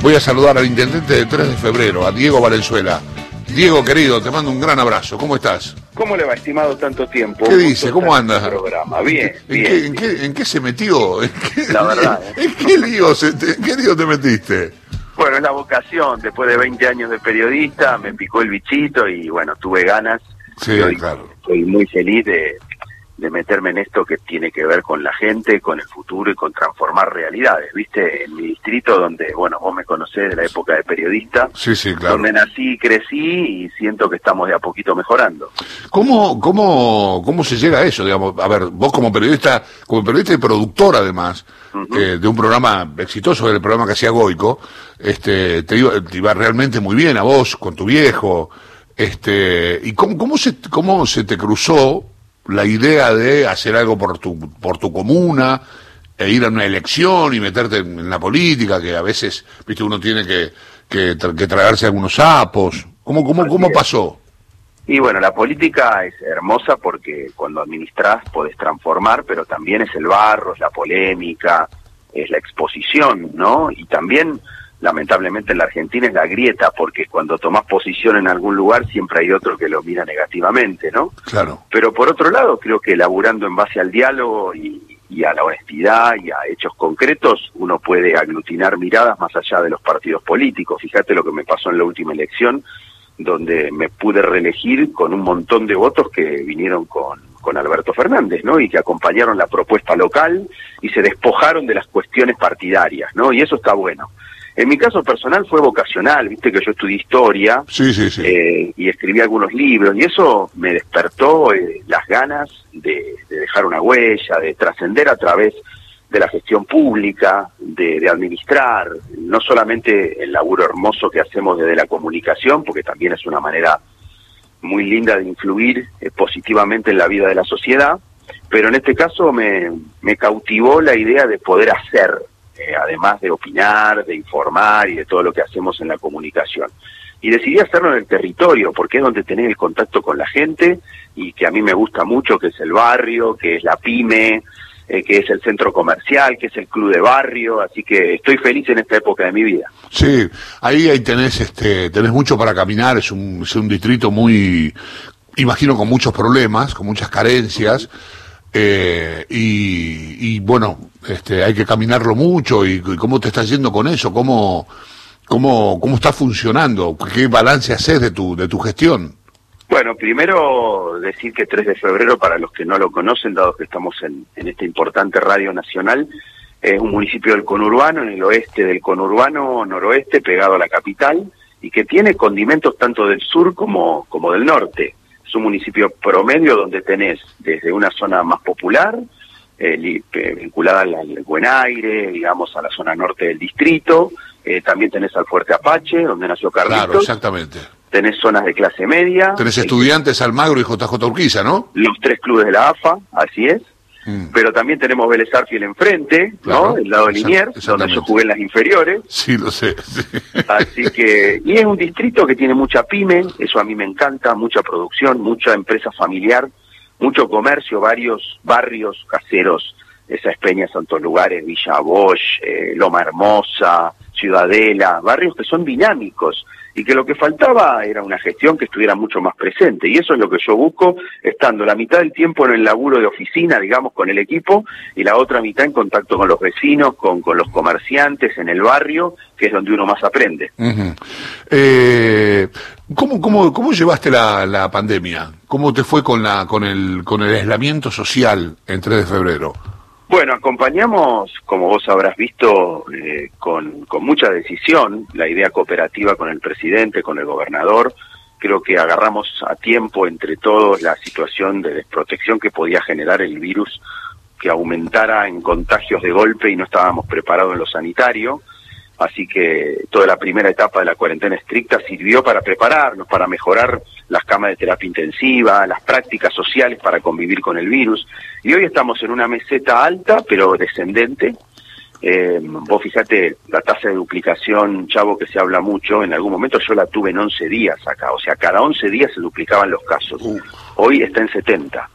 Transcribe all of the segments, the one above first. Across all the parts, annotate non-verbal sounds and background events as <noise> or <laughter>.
Voy a saludar al intendente de 3 de febrero, a Diego Valenzuela. Diego, querido, te mando un gran abrazo. ¿Cómo estás? ¿Cómo le va, estimado, tanto tiempo? ¿Qué dice? ¿Cómo andas? Programa. Bien, ¿En, bien. Qué, en, qué, en qué se metió? ¿En qué, La verdad, ¿eh? <laughs> ¿En qué lío, se te, en qué lío te metiste? Bueno, es la vocación. Después de 20 años de periodista, me picó el bichito y, bueno, tuve ganas. Sí, claro. Estoy muy feliz de, de meterme en esto que tiene que ver con la gente, con el futuro y con transformar realidades. ¿Viste? En mi distrito, donde, bueno, vos me conocés de la época de periodista, Sí, sí, claro. donde nací y crecí y siento que estamos de a poquito mejorando. ¿Cómo, cómo, ¿Cómo se llega a eso? Digamos, a ver, vos como periodista, como periodista y productor además, eh, de un programa exitoso, del programa que hacía Goico, este, te iba, te iba realmente muy bien a vos, con tu viejo, este, y cómo, cómo se, cómo se te cruzó la idea de hacer algo por tu, por tu comuna, e ir a una elección y meterte en, la política, que a veces, viste, uno tiene que, que, que tragarse algunos sapos. ¿Cómo, cómo, cómo pasó? Y bueno, la política es hermosa porque cuando administras podés transformar, pero también es el barro, es la polémica, es la exposición, ¿no? Y también, lamentablemente en la Argentina es la grieta, porque cuando tomás posición en algún lugar siempre hay otro que lo mira negativamente, ¿no? Claro. Pero por otro lado, creo que laburando en base al diálogo y, y a la honestidad y a hechos concretos, uno puede aglutinar miradas más allá de los partidos políticos. Fíjate lo que me pasó en la última elección, donde me pude reelegir con un montón de votos que vinieron con, con Alberto Fernández, ¿no? Y que acompañaron la propuesta local y se despojaron de las cuestiones partidarias, ¿no? Y eso está bueno. En mi caso personal fue vocacional, viste que yo estudié historia, Sí, sí, sí. eh, y escribí algunos libros y eso me despertó eh, las ganas de, de dejar una huella, de trascender a través de la gestión pública, de, de administrar, no solamente el laburo hermoso que hacemos desde la comunicación, porque también es una manera muy linda de influir eh, positivamente en la vida de la sociedad, pero en este caso me, me cautivó la idea de poder hacer, eh, además de opinar, de informar y de todo lo que hacemos en la comunicación. Y decidí hacerlo en el territorio, porque es donde tenés el contacto con la gente y que a mí me gusta mucho, que es el barrio, que es la pyme, eh, que es el centro comercial, que es el club de barrio, así que estoy feliz en esta época de mi vida. Sí, ahí, ahí tenés, este, tenés mucho para caminar, es un, es un distrito muy, imagino con muchos problemas, con muchas carencias, eh, y, bueno, este, hay que caminarlo mucho, y, y cómo te estás yendo con eso, cómo, cómo, cómo está funcionando, qué balance haces de tu, de tu gestión. Bueno, primero decir que 3 de febrero, para los que no lo conocen, dado que estamos en, en esta importante radio nacional, es un municipio del conurbano, en el oeste del conurbano, noroeste, pegado a la capital, y que tiene condimentos tanto del sur como, como del norte. Es un municipio promedio donde tenés desde una zona más popular, eh, vinculada al, al buen aire, digamos, a la zona norte del distrito, eh, también tenés al Fuerte Apache, donde nació Carlitos, Claro, exactamente. tenés zonas de clase media, Tenés estudiantes Almagro y JJ Urquiza, ¿no? los tres clubes de la AFA, así es, Mm. pero también tenemos Vélez Arfiel enfrente, Claro, ¿no? El lado de Liniers, donde yo jugué en las inferiores, Sí, lo sé. sí. así que, y es un distrito que tiene mucha pyme, eso a mí me encanta, mucha producción, mucha empresa familiar, mucho comercio, varios barrios caseros, esas peñas, santos lugares, Villa Bosch, eh, Loma Hermosa, Ciudadela, barrios que son dinámicos y que lo que faltaba era una gestión que estuviera mucho más presente y eso es lo que yo busco, estando la mitad del tiempo en el laburo de oficina, digamos, con el equipo y la otra mitad en contacto con los vecinos, con, con los comerciantes, en el barrio, que es donde uno más aprende. Eh, ¿cómo, cómo, ¿Cómo llevaste la, la pandemia? ¿Cómo te fue con, la, con, el, con el aislamiento social en 3 de febrero? Bueno, acompañamos, como vos habrás visto, eh, con, con mucha decisión la idea cooperativa con el presidente, con el gobernador. Creo que agarramos a tiempo entre todos la situación de desprotección que podía generar el virus, que aumentara en contagios de golpe y no estábamos preparados en lo sanitario. Así que toda la primera etapa de la cuarentena estricta sirvió para prepararnos, para mejorar las camas de terapia intensiva, las prácticas sociales para convivir con el virus. Y hoy estamos en una meseta alta, pero descendente. Eh, vos fijate la tasa de duplicación, Chavo, que se habla mucho, en algún momento yo la tuve en 11 días acá, o sea, cada 11 días se duplicaban los casos. Hoy está en 70.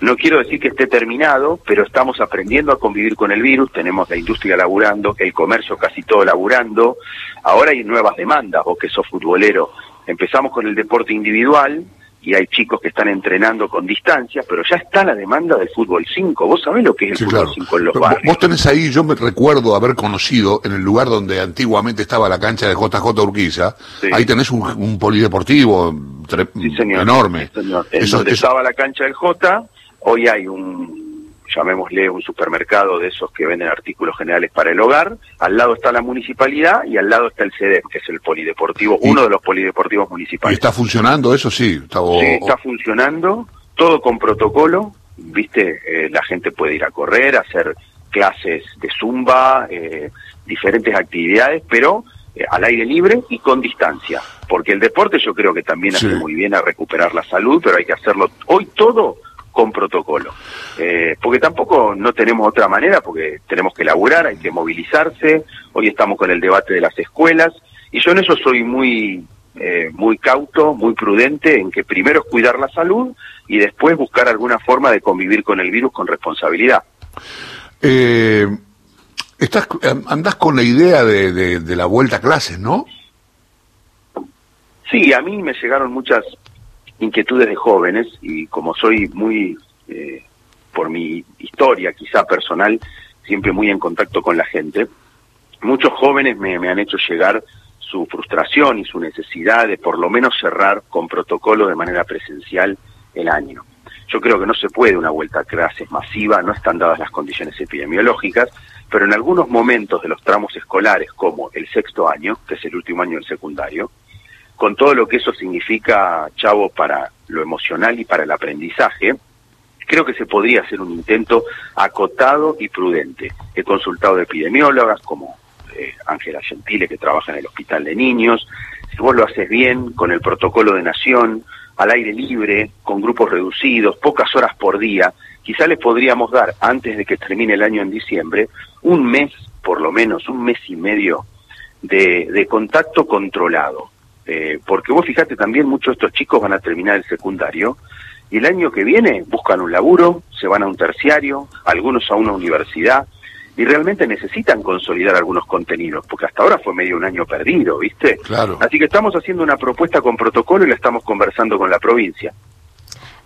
No quiero decir que esté terminado, pero estamos aprendiendo a convivir con el virus, tenemos la industria laburando, el comercio casi todo laburando, ahora hay nuevas demandas, vos que sos futbolero, empezamos con el deporte individual, y hay chicos que están entrenando con distancia, pero ya está la demanda del fútbol 5. ¿Vos sabés lo que es el fútbol 5 en los barrios? Vos tenés ahí, yo me recuerdo haber conocido en el lugar donde antiguamente estaba la cancha de JJ Urquiza, ahí tenés un, polideportivo enorme. Eso, donde estaba la cancha del J, hoy hay un llamémosle un supermercado de esos que venden artículos generales para el hogar, al lado está la municipalidad y al lado está el CEDEP, que es el polideportivo, uno de los polideportivos municipales. ¿Y está funcionando eso? Sí, está, sí, está funcionando, todo con protocolo, viste, eh, la gente puede ir a correr, hacer clases de zumba, eh, diferentes actividades, pero eh, al aire libre y con distancia, porque el deporte yo creo que también hace muy bien a recuperar la salud, pero hay que hacerlo hoy todo con protocolo. Eh, porque tampoco no tenemos otra manera, porque tenemos que laburar, hay que movilizarse, hoy estamos con el debate de las escuelas, y yo en eso soy muy, eh, muy cauto, muy prudente, en que primero es cuidar la salud y después buscar alguna forma de convivir con el virus con responsabilidad. Eh, estás, andás con la idea de, de la vuelta a clases, ¿no? Sí, a mí me llegaron muchas inquietudes de jóvenes y como soy muy, eh, por mi historia quizá personal, siempre muy en contacto con la gente, muchos jóvenes me, me han hecho llegar su frustración y su necesidad de por lo menos cerrar con protocolo de manera presencial el año. Yo creo que no se puede una vuelta a clases masiva, no están dadas las condiciones epidemiológicas, pero en algunos momentos de los tramos escolares, como el sexto año, que es el último año del secundario, con todo lo que eso significa, Chavo, para lo emocional y para el aprendizaje, creo que se podría hacer un intento acotado y prudente. He consultado de epidemiólogas como eh, Ángela Gentile, que trabaja en el Hospital de Niños. Si vos lo haces bien, con el protocolo de nación, al aire libre, con grupos reducidos, pocas horas por día, quizá les podríamos dar, antes de que termine el año en diciembre, un mes, por lo menos, un mes y medio de contacto controlado eh, porque vos fijate también, muchos de estos chicos van a terminar el secundario y el año que viene buscan un laburo, se van a un terciario, algunos a una universidad y realmente necesitan consolidar algunos contenidos, porque hasta ahora fue medio un año perdido, ¿viste? Claro. Así que estamos haciendo una propuesta con protocolo y la estamos conversando con la provincia.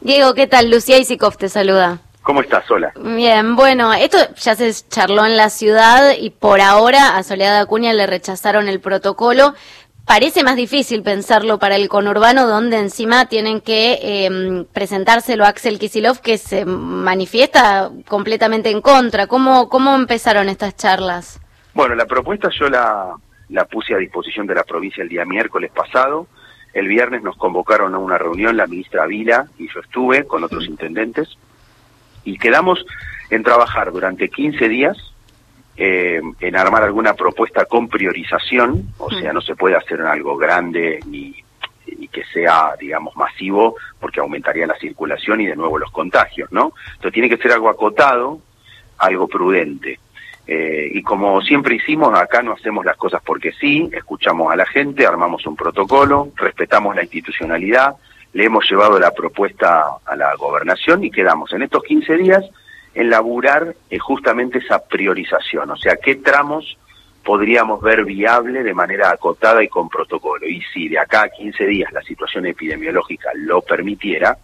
Diego, ¿qué tal? Lucía Isikov te saluda. ¿Cómo estás, Sola? Bien, bueno, esto ya se charló en la ciudad y por ahora a Soledad Acuña le rechazaron el protocolo, parece más difícil pensarlo para el conurbano, donde encima tienen que eh, presentárselo a Axel Kisilov, que se manifiesta completamente en contra. ¿Cómo, ¿Cómo empezaron estas charlas? Bueno, la propuesta yo la, la puse a disposición de la provincia el día miércoles pasado. El viernes nos convocaron a una reunión la ministra Vila y yo estuve con otros intendentes y quedamos en trabajar durante 15 días eh, en armar alguna propuesta con priorización, o sea, no se puede hacer algo grande ni, que sea, digamos, masivo, porque aumentaría la circulación y de nuevo los contagios, ¿no? Entonces tiene que ser algo acotado, algo prudente. Eh, y como siempre hicimos, acá no hacemos las cosas porque sí, escuchamos a la gente, armamos un protocolo, respetamos la institucionalidad, le hemos llevado la propuesta a la gobernación y quedamos en estos 15 días elaborar eh, justamente esa priorización, o sea, qué tramos podríamos ver viable de manera acotada y con protocolo. Y si de acá a 15 días la situación epidemiológica lo permitiera,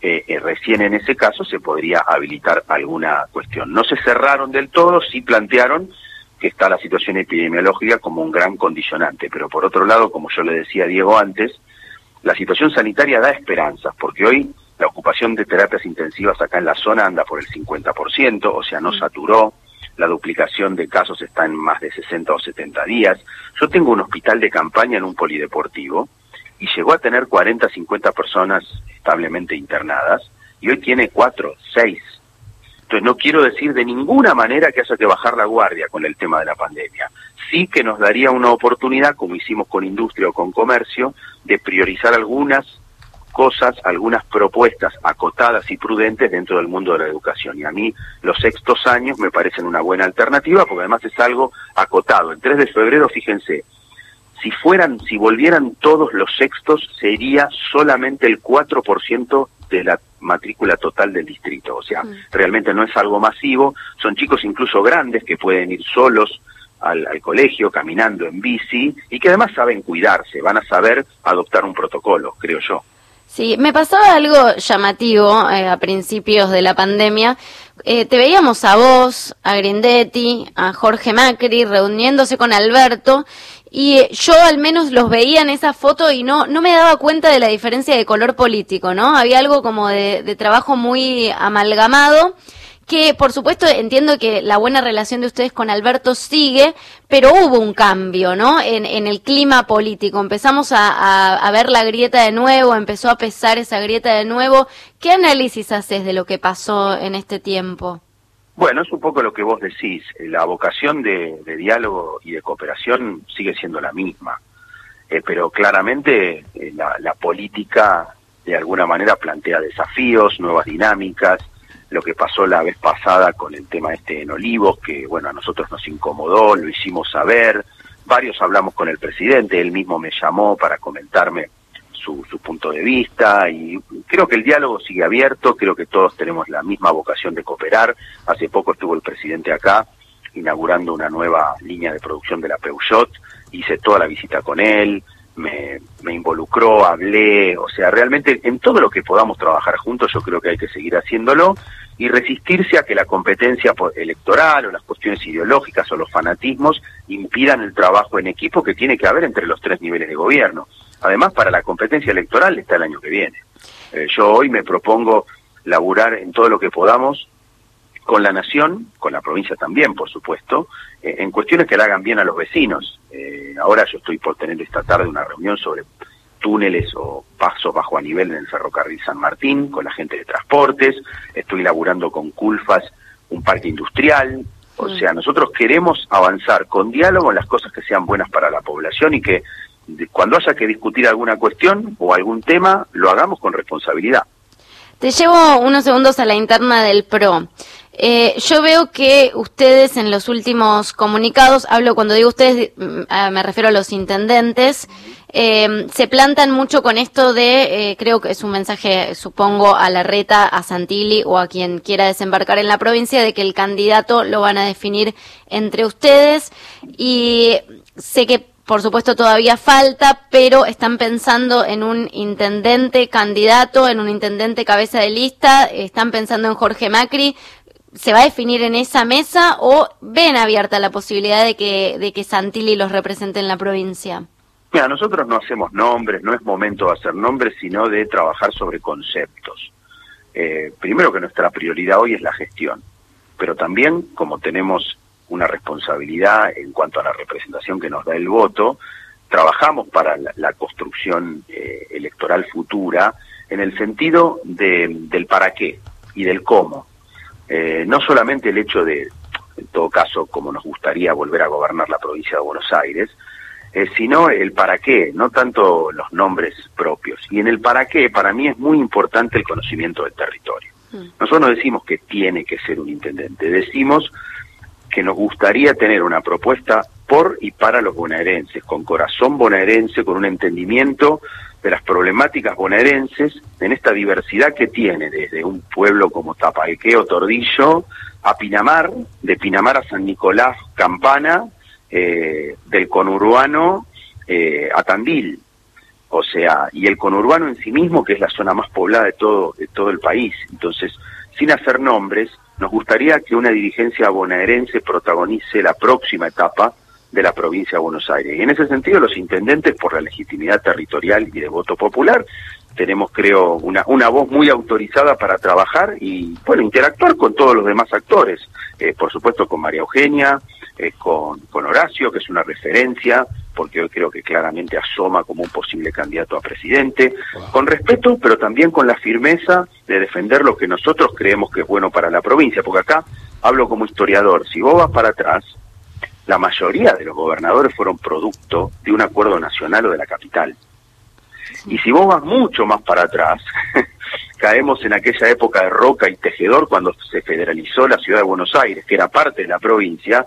eh, eh, recién en ese caso se podría habilitar alguna cuestión. No se cerraron del todo, sí plantearon que está la situación epidemiológica como un gran condicionante, pero por otro lado, como yo le decía a Diego antes, la situación sanitaria da esperanzas, porque hoy la ocupación de terapias intensivas acá en la zona anda por el 50%, o sea, no mm. saturó. La duplicación de casos está en más de 60 o 70 días. Yo tengo un hospital de campaña en un polideportivo y llegó a tener 40, 50 personas establemente internadas y hoy tiene 4, 6. Entonces no quiero decir de ninguna manera que haya que bajar la guardia con el tema de la pandemia. Sí que nos daría una oportunidad, como hicimos con industria o con comercio, de priorizar algunas cosas, algunas propuestas acotadas y prudentes dentro del mundo de la educación. Y a mí los sextos años me parecen una buena alternativa porque además es algo acotado. El 3 de febrero, fíjense, si fueran, si volvieran todos los sextos, sería solamente el 4% de la matrícula total del distrito. O sea, realmente no es algo masivo, son chicos incluso grandes que pueden ir solos al, colegio, caminando en bici, y que además saben cuidarse, van a saber adoptar un protocolo, creo yo. Sí, me pasaba algo llamativo eh, a principios de la pandemia. Eh, te veíamos a vos, a Grindetti, a Jorge Macri reuniéndose con Alberto y yo al menos los veía en esa foto y no, no me daba cuenta de la diferencia de color político, ¿no? Había algo como de, de trabajo muy amalgamado que por supuesto entiendo que la buena relación de ustedes con Alberto sigue, pero hubo un cambio, ¿no? En, en el clima político. Empezamos a, a, ver la grieta de nuevo, empezó a pesar esa grieta de nuevo. ¿Qué análisis haces de lo que pasó en este tiempo? Bueno, es un poco lo que vos decís. La vocación de, de diálogo y de cooperación sigue siendo la misma. Eh, pero claramente eh, la, la política de alguna manera plantea desafíos, nuevas dinámicas, lo que pasó la vez pasada con el tema este en Olivos, que bueno, a nosotros nos incomodó, lo hicimos saber, varios hablamos con el presidente, él mismo me llamó para comentarme su, su punto de vista y creo que el diálogo sigue abierto, creo que todos tenemos la misma vocación de cooperar. Hace poco estuvo el presidente acá inaugurando una nueva línea de producción de la Peugeot, hice toda la visita con él, me, me, involucró, hablé, o sea, realmente en todo lo que podamos trabajar juntos yo creo que hay que seguir haciéndolo y resistirse a que la competencia electoral o las cuestiones ideológicas o los fanatismos impidan el trabajo en equipo que tiene que haber entre los tres niveles de gobierno. Además, para la competencia electoral está el año que viene. Eh, yo hoy me propongo laburar en todo lo que podamos con la nación, con la provincia también, por supuesto, eh, en cuestiones que le hagan bien a los vecinos. Eh, ahora yo estoy por tener esta tarde una reunión sobre túneles o pasos bajo a nivel en el ferrocarril San Martín con la gente de transportes, estoy laburando con Culfas un parque industrial, o mm. sea, nosotros queremos avanzar con diálogo en las cosas que sean buenas para la población y que cuando haya que discutir alguna cuestión o algún tema, lo hagamos con responsabilidad. Te llevo unos segundos a la interna del PRO. Eh, yo veo que ustedes en los últimos comunicados, hablo cuando digo ustedes, mm, ah, me refiero a los intendentes, eh, se plantan mucho con esto de, eh, creo que es un mensaje, supongo, a la reta, a Santilli o a quien quiera desembarcar en la provincia, de que el candidato lo van a definir entre ustedes. Y sé que por supuesto todavía falta, pero están pensando en un intendente candidato, en un intendente cabeza de lista, están pensando en Jorge Macri. ¿Se va a definir en esa mesa o ven abierta la posibilidad de que, de que Santilli los represente en la provincia? Mira, nosotros no hacemos nombres, no es momento de hacer nombres, sino de trabajar sobre conceptos. Eh, primero que nuestra prioridad hoy es la gestión, pero también como tenemos una responsabilidad en cuanto a la representación que nos da el voto, trabajamos para la, construcción eh, electoral futura en el sentido del para qué y del cómo. Eh, no solamente el hecho de, en todo caso, como nos gustaría volver a gobernar la provincia de Buenos Aires, eh, sino el para qué, no tanto los nombres propios. Y en el para qué, para mí es muy importante el conocimiento del territorio. Mm. Nosotros no decimos que tiene que ser un intendente, decimos que nos gustaría tener una propuesta por y para los bonaerenses, con corazón bonaerense, con un entendimiento de las problemáticas bonaerenses en esta diversidad que tiene desde un pueblo como Tapalqueo, Tordillo, a Pinamar, de Pinamar a San Nicolás, Campana, eh, del conurbano eh, a Tandil. O sea, y el conurbano en sí mismo, que es la zona más poblada de todo, de todo el país. Entonces, sin hacer nombres, nos gustaría que una dirigencia bonaerense protagonice la próxima etapa de la provincia de Buenos Aires. Y en ese sentido, los intendentes, por la legitimidad territorial y de voto popular, tenemos, creo, una, una voz muy autorizada para trabajar y, bueno, interactuar con todos los demás actores. Eh, por supuesto, con María Eugenia, eh, con, con Horacio, que es una referencia, porque hoy creo que claramente asoma como un posible candidato a presidente, con respeto, pero también con la firmeza de defender lo que nosotros creemos que es bueno para la provincia, porque acá hablo como historiador, si vos vas para atrás, la mayoría de los gobernadores fueron producto de un acuerdo nacional o de la capital. Y si vos vas mucho más para atrás, <laughs> caemos en aquella época de Roca y Tejedor cuando se federalizó la ciudad de Buenos Aires, que era parte de la provincia,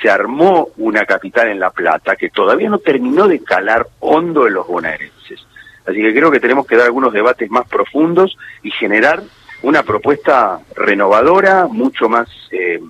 se armó una capital en La Plata que todavía no terminó de calar hondo en los bonaerenses. Así que creo que tenemos que dar algunos debates más profundos y generar una propuesta renovadora, mucho más eh,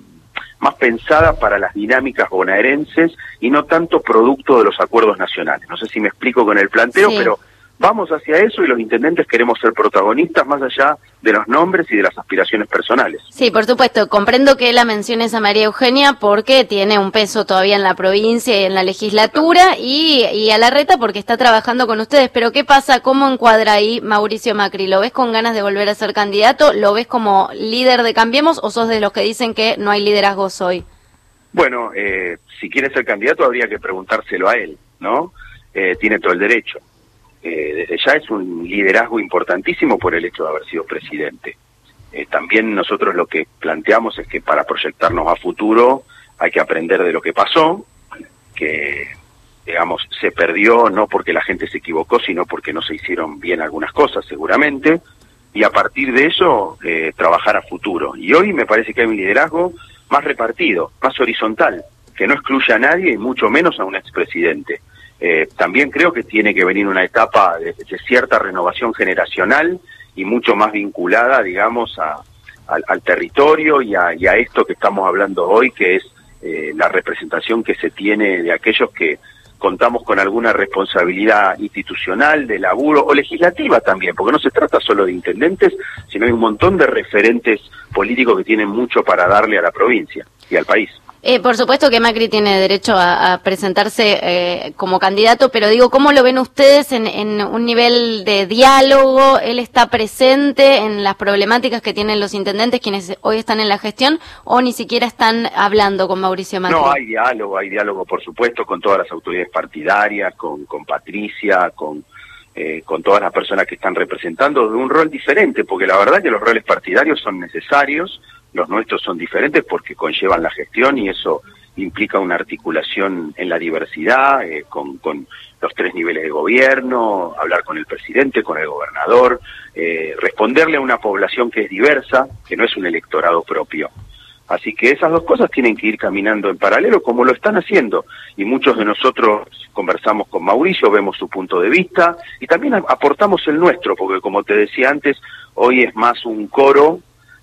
más pensada para las dinámicas bonaerenses y no tanto producto de los acuerdos nacionales. No sé si me explico con el planteo, pero vamos hacia eso y los intendentes queremos ser protagonistas más allá de los nombres y de las aspiraciones personales. Sí, por supuesto. Comprendo que la menciones a María Eugenia porque tiene un peso todavía en la provincia y en la legislatura y, y a la reta porque está trabajando con ustedes. Pero ¿qué pasa? ¿Cómo encuadra ahí Mauricio Macri? ¿Lo ves con ganas de volver a ser candidato? ¿Lo ves como líder de Cambiemos o sos de los que dicen que no hay liderazgos hoy? Bueno, eh, si quiere ser candidato habría que preguntárselo a él, ¿no? Eh, tiene todo el derecho. Eh, desde ya es un liderazgo importantísimo por el hecho de haber sido presidente. Eh, también nosotros lo que planteamos es que para proyectarnos a futuro hay que aprender de lo que pasó, que digamos se perdió no porque la gente se equivocó, sino porque no se hicieron bien algunas cosas seguramente, y a partir de eso eh, trabajar a futuro. Y hoy me parece que hay un liderazgo más repartido, más horizontal, que no excluye a nadie y mucho menos a un expresidente. Eh, también creo que tiene que venir una etapa de, cierta renovación generacional y mucho más vinculada, digamos, a, al, territorio y a, esto que estamos hablando hoy, que es eh, la representación que se tiene de aquellos que contamos con alguna responsabilidad institucional, de laburo o legislativa también, porque no se trata solo de intendentes, sino hay un montón de referentes políticos que tienen mucho para darle a la provincia y al país. Eh, por supuesto que Macri tiene derecho a, presentarse eh, como candidato, pero digo, ¿cómo lo ven ustedes en, un nivel de diálogo? ¿Él está presente en las problemáticas que tienen los intendentes, quienes hoy están en la gestión, o ni siquiera están hablando con Mauricio Macri? No, hay diálogo, hay diálogo, por supuesto, con todas las autoridades partidarias, con, Patricia, con, eh, con todas las personas que están representando de un rol diferente, porque la verdad que los roles partidarios son necesarios los nuestros son diferentes porque conllevan la gestión y eso implica una articulación en la diversidad, eh, con, con, los tres niveles de gobierno, hablar con el presidente, con el gobernador, eh, responderle a una población que es diversa, que no es un electorado propio. Así que esas dos cosas tienen que ir caminando en paralelo como lo están haciendo. Y muchos de nosotros conversamos con Mauricio, vemos su punto de vista y también aportamos el nuestro, porque como te decía antes, hoy es más un coro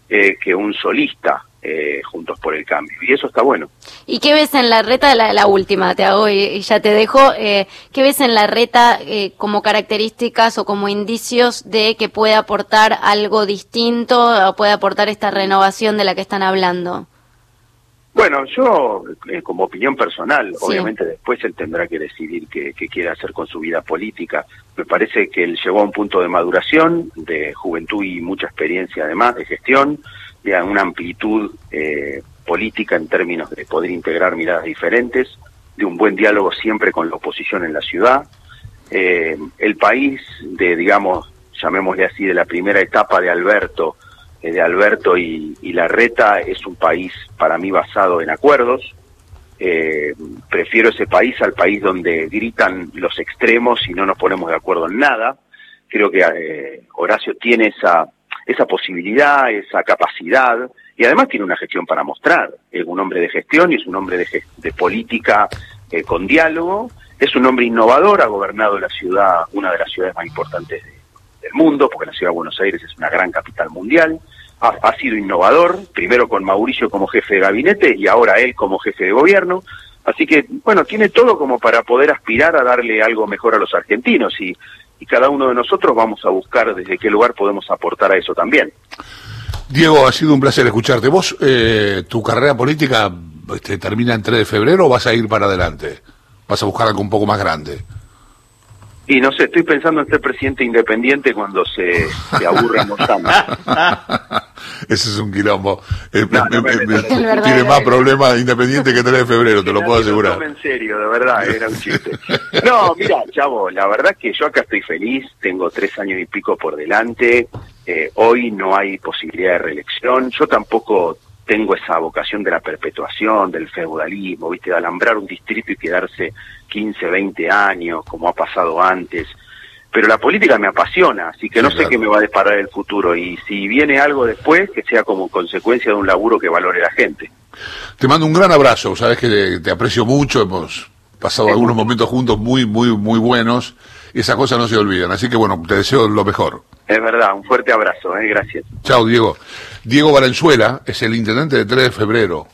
eh, que un solista eh, juntos por el cambio. Y eso está bueno. ¿Y qué ves en la reta, la, la última, te hago y, ya te dejo, eh, qué ves en la reta eh, como características o como indicios de que puede aportar algo distinto o puede aportar esta renovación de la que están hablando? Bueno, yo, eh, como opinión personal, obviamente después él tendrá que decidir qué, quiere hacer con su vida política. Me parece que él llegó a un punto de maduración, de juventud y mucha experiencia además, de gestión, de una amplitud eh, política en términos de poder integrar miradas diferentes, de un buen diálogo siempre con la oposición en la ciudad. Eh, el país de, digamos, llamémosle así, de la primera etapa de Alberto, eh, de Alberto y, y, Larreta es un país para mí basado en acuerdos. Eh, prefiero ese país al país donde gritan los extremos y no nos ponemos de acuerdo en nada. Creo que eh, Horacio tiene esa, esa posibilidad, esa capacidad y además tiene una gestión para mostrar. Es un hombre de gestión y es un hombre de, de política con diálogo. Es un hombre innovador, ha gobernado la ciudad, una de las ciudades más importantes del mundo, porque la ciudad de Buenos Aires es una gran capital mundial ha, sido innovador, primero con Mauricio como jefe de gabinete y ahora él como jefe de gobierno. Así que, bueno, tiene todo como para poder aspirar a darle algo mejor a los argentinos y, y cada uno de nosotros vamos a buscar desde qué lugar podemos aportar a eso también. Diego, ha sido un placer escucharte. ¿Vos, eh, tu carrera política este, termina en 3 de febrero o vas a ir para adelante? ¿Vas a buscar algo un poco más grande? Y no sé, estoy pensando en ser presidente independiente cuando se, se aburra <laughs> Ese es un quilombo. Eh, tiene más problemas independiente que 3 de febrero, te lo puedo asegurar. No, en serio, de verdad, era un chiste. No, mira, chavo, la verdad es que yo acá estoy feliz, tengo tres años y pico por delante, eh, hoy no hay posibilidad de reelección, yo tampoco tengo esa vocación de la perpetuación, del feudalismo, ¿viste? De alambrar un distrito y quedarse 15, 20 años, como ha pasado antes. Pero la política me apasiona, así que no sé qué me va a disparar el futuro. Y si viene algo después, que sea como consecuencia de un laburo que valore la gente. Te mando un gran abrazo, sabes que te, aprecio mucho, hemos pasado algunos momentos juntos muy, muy, muy buenos y esas cosas no se olvidan. Así que bueno, te deseo lo mejor. Es verdad, un fuerte abrazo, ¿eh? gracias. Chao, Diego. Diego Valenzuela es el intendente de 3 de febrero.